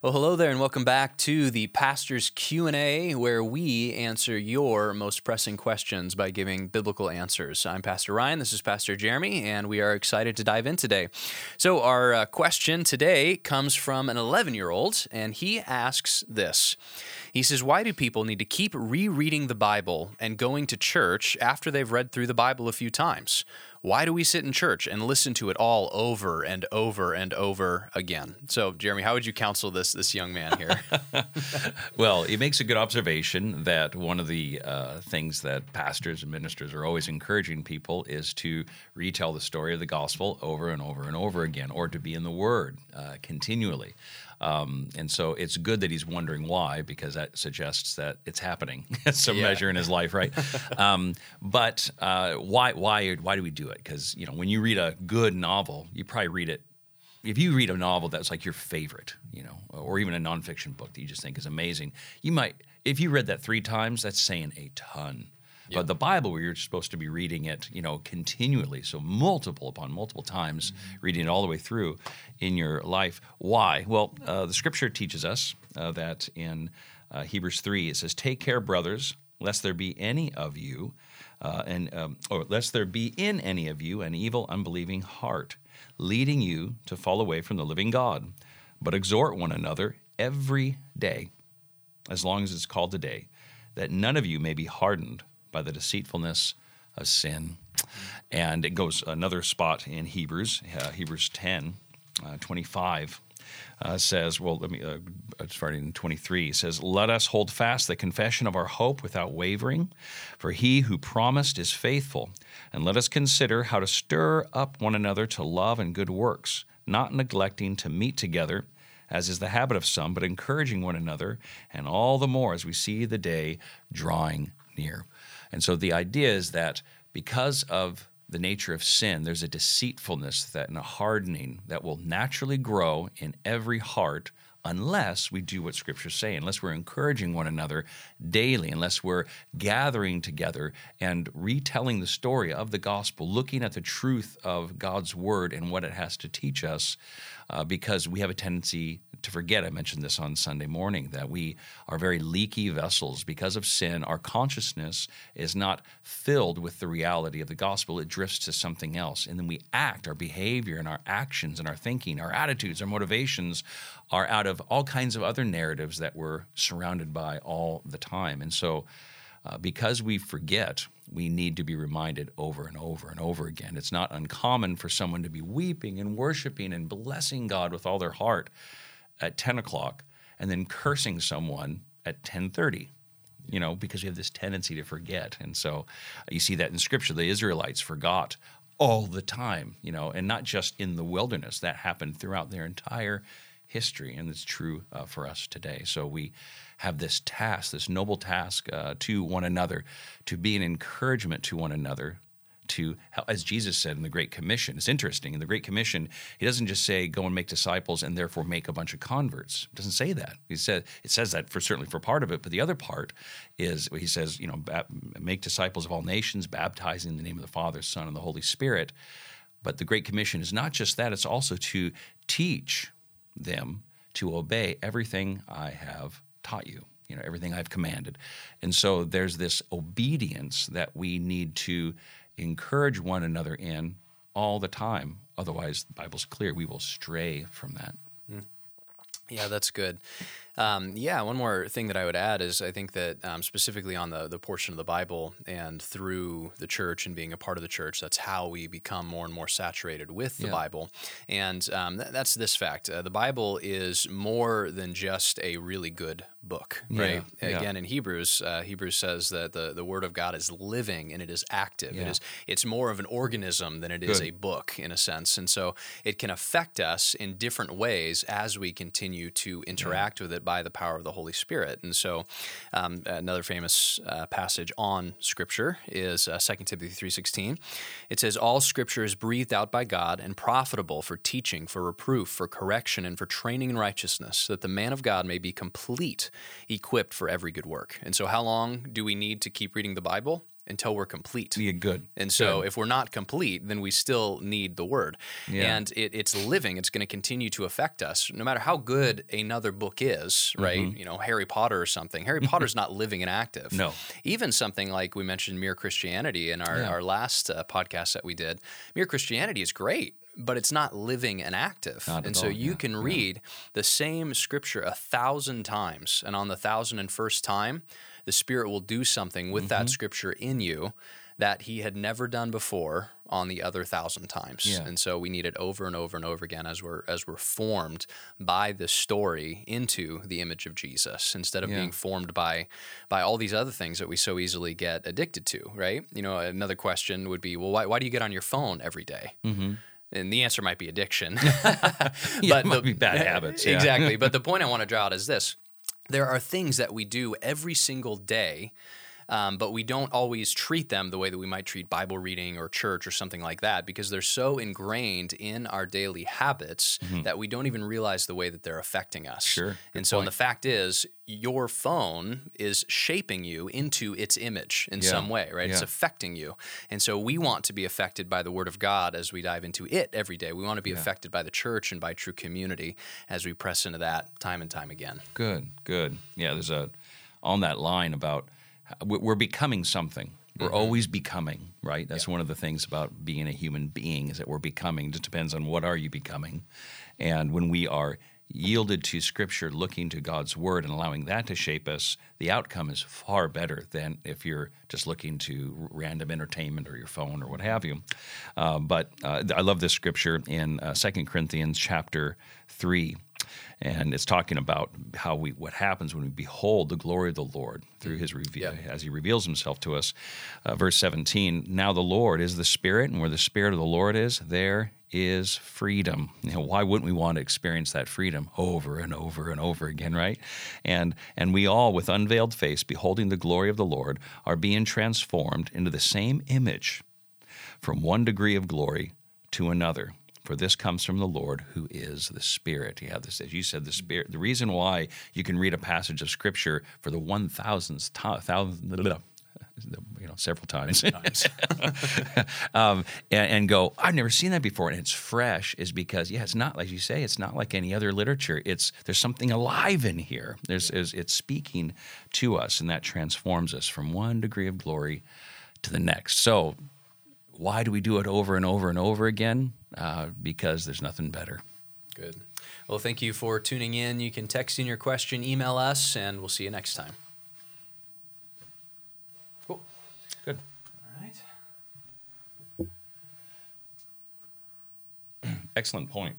Well, hello there and welcome back to the Pastor's Q&A where we answer your most pressing questions by giving biblical answers. I'm Pastor Ryan, this is Pastor Jeremy, and we are excited to dive in today. So, our uh, question today comes from an 11-year-old and he asks this. He says, "Why do people need to keep rereading the Bible and going to church after they've read through the Bible a few times? Why do we sit in church and listen to it all over and over and over again?" So, Jeremy, how would you counsel this this young man here? well, it makes a good observation that one of the uh, things that pastors and ministers are always encouraging people is to retell the story of the gospel over and over and over again, or to be in the Word uh, continually. Um, and so it's good that he's wondering why, because that suggests that it's happening some yeah. measure in his life, right? um, but uh, why, why, why do we do it? Because you know, when you read a good novel, you probably read it. If you read a novel that's like your favorite, you know, or even a nonfiction book that you just think is amazing, you might, if you read that three times, that's saying a ton but the Bible, where you're supposed to be reading it, you know, continually, so multiple upon multiple times, mm-hmm. reading it all the way through in your life. Why? Well, uh, the Scripture teaches us uh, that in uh, Hebrews three it says, "Take care, brothers, lest there be any of you." Uh, and um, or lest there be in any of you an evil, unbelieving heart, leading you to fall away from the living God. But exhort one another every day, as long as it's called today, that none of you may be hardened by the deceitfulness of sin. And it goes another spot in Hebrews, uh, Hebrews 10, uh, 25. Uh, says, well, let me, uh, starting in 23, says, Let us hold fast the confession of our hope without wavering, for he who promised is faithful. And let us consider how to stir up one another to love and good works, not neglecting to meet together, as is the habit of some, but encouraging one another, and all the more as we see the day drawing near. And so the idea is that because of the nature of sin, there's a deceitfulness that and a hardening that will naturally grow in every heart unless we do what scriptures say, unless we're encouraging one another daily, unless we're gathering together and retelling the story of the gospel, looking at the truth of God's word and what it has to teach us, uh, because we have a tendency to forget. I mentioned this on Sunday morning that we are very leaky vessels because of sin. Our consciousness is not filled with the reality of the gospel, it drifts to something else. And then we act, our behavior and our actions and our thinking, our attitudes, our motivations are out of all kinds of other narratives that we're surrounded by all the time. And so, uh, because we forget, we need to be reminded over and over and over again. It's not uncommon for someone to be weeping and worshiping and blessing God with all their heart at 10 o'clock and then cursing someone at 1030 you know because we have this tendency to forget. And so you see that in scripture the israelites forgot all the time you know and not just in the wilderness. That happened throughout their entire history and it's true uh, for us today. So we have this task this noble task uh, to one another to be an encouragement to one another to, as Jesus said in the Great Commission. It's interesting. In the Great Commission, he doesn't just say, go and make disciples and therefore make a bunch of converts. Doesn't say that. He said, it says that for certainly for part of it, but the other part is he says, you know, make disciples of all nations, baptizing in the name of the Father, Son, and the Holy Spirit. But the Great Commission is not just that, it's also to teach them to obey everything I have taught you you know everything I've commanded. And so there's this obedience that we need to encourage one another in all the time. Otherwise, the Bible's clear, we will stray from that. Mm. Yeah, that's good. Um, yeah, one more thing that I would add is I think that um, specifically on the, the portion of the Bible and through the church and being a part of the church, that's how we become more and more saturated with the yeah. Bible. And um, th- that's this fact uh, the Bible is more than just a really good book, right? Yeah. Again, in Hebrews, uh, Hebrews says that the, the Word of God is living and it is active. It is it's more of an organism than it is good. a book in a sense, and so it can affect us in different ways as we continue to interact with it by the power of the Holy Spirit. And so, um, another famous uh, passage on Scripture is uh, 2 Timothy 3.16. It says, All Scripture is breathed out by God and profitable for teaching, for reproof, for correction, and for training in righteousness, that the man of God may be complete, equipped for every good work. And so, how long do we need to keep reading the Bible? Until we're complete. Yeah, good. And so, if we're not complete, then we still need the word. Yeah. And it, it's living. It's going to continue to affect us, no matter how good another book is. Right? Mm-hmm. You know, Harry Potter or something. Harry Potter's not living and active. No. Even something like we mentioned, Mere Christianity in our Yeah. our last uh, podcast that we did. Mere Christianity is great. But it's not living and active. Not and so all, you yeah, can read the same scripture a thousand times. And on the thousand and first time, the Spirit will do something with Mm-hmm. that scripture in you that he had never done before on the other thousand times. Yeah. And so we need it over and over and over again as we're as we're formed by this story into the image of Jesus instead of Yeah. being formed by by all these other things that we so easily get addicted to, right? You know, another question would be, well, why, why do you get on your phone every day? Mm-hmm. And the answer might be addiction. Yeah, it might be bad habits, yeah. Exactly. But the point I want to draw out is this there are things that we do every single day. Um, but we don't always treat them the way that we might treat Bible reading or church or something like that because they're so ingrained in our daily habits that we don't even realize the way that they're affecting us. Mm-hmm. Sure. And Good so, and the fact is, your phone is shaping you into its image in Yeah. some way, right? It's affecting you. And so we want to be affected by the Word of God as we dive into it every day. We want to be affected by the church and by true community as we press into that time and time again. Good, good. Yeah, there's a on that line about we're becoming something. We're always becoming, right? That's one of the things about being a human being is that we're becoming. It just depends on what are you becoming, and when we are yielded to Scripture, looking to God's Word, and allowing that to shape us, the outcome is far better than if you're just looking to random entertainment or your phone or what have you. Uh, but uh, I love this scripture in uh, 2 Corinthians chapter three and it's talking about how we what happens when we behold the glory of the Lord through His reveal Yeah. as He reveals Himself to us. Uh, verse seventeen. Now the Lord is the Spirit, and where the Spirit of the Lord is, there is freedom. You know, why wouldn't we want to experience that freedom over and over and over again, right? And and we all, with unveiled face, beholding the glory of the Lord, are being transformed into the same image from one degree of glory to another. For this comes from the Lord who is the Spirit. Yeah, this, as you said, the Spirit. The reason why you can read a passage of Scripture for the one thousandth ti- thousand, you know, several times, um, and, and go, I've never seen that before, and it's fresh, is because yeah, it's not like you say, it's not like any other literature. It's there's something alive in here. There's, is it's speaking to us, and that transforms us from one degree of glory to the next. So why do we do it over and over and over again? Uh, because there's nothing better. Good. Well, thank you for tuning in. You can text in your question, email us, and we'll see you next time. Cool. Good. All right. Excellent point.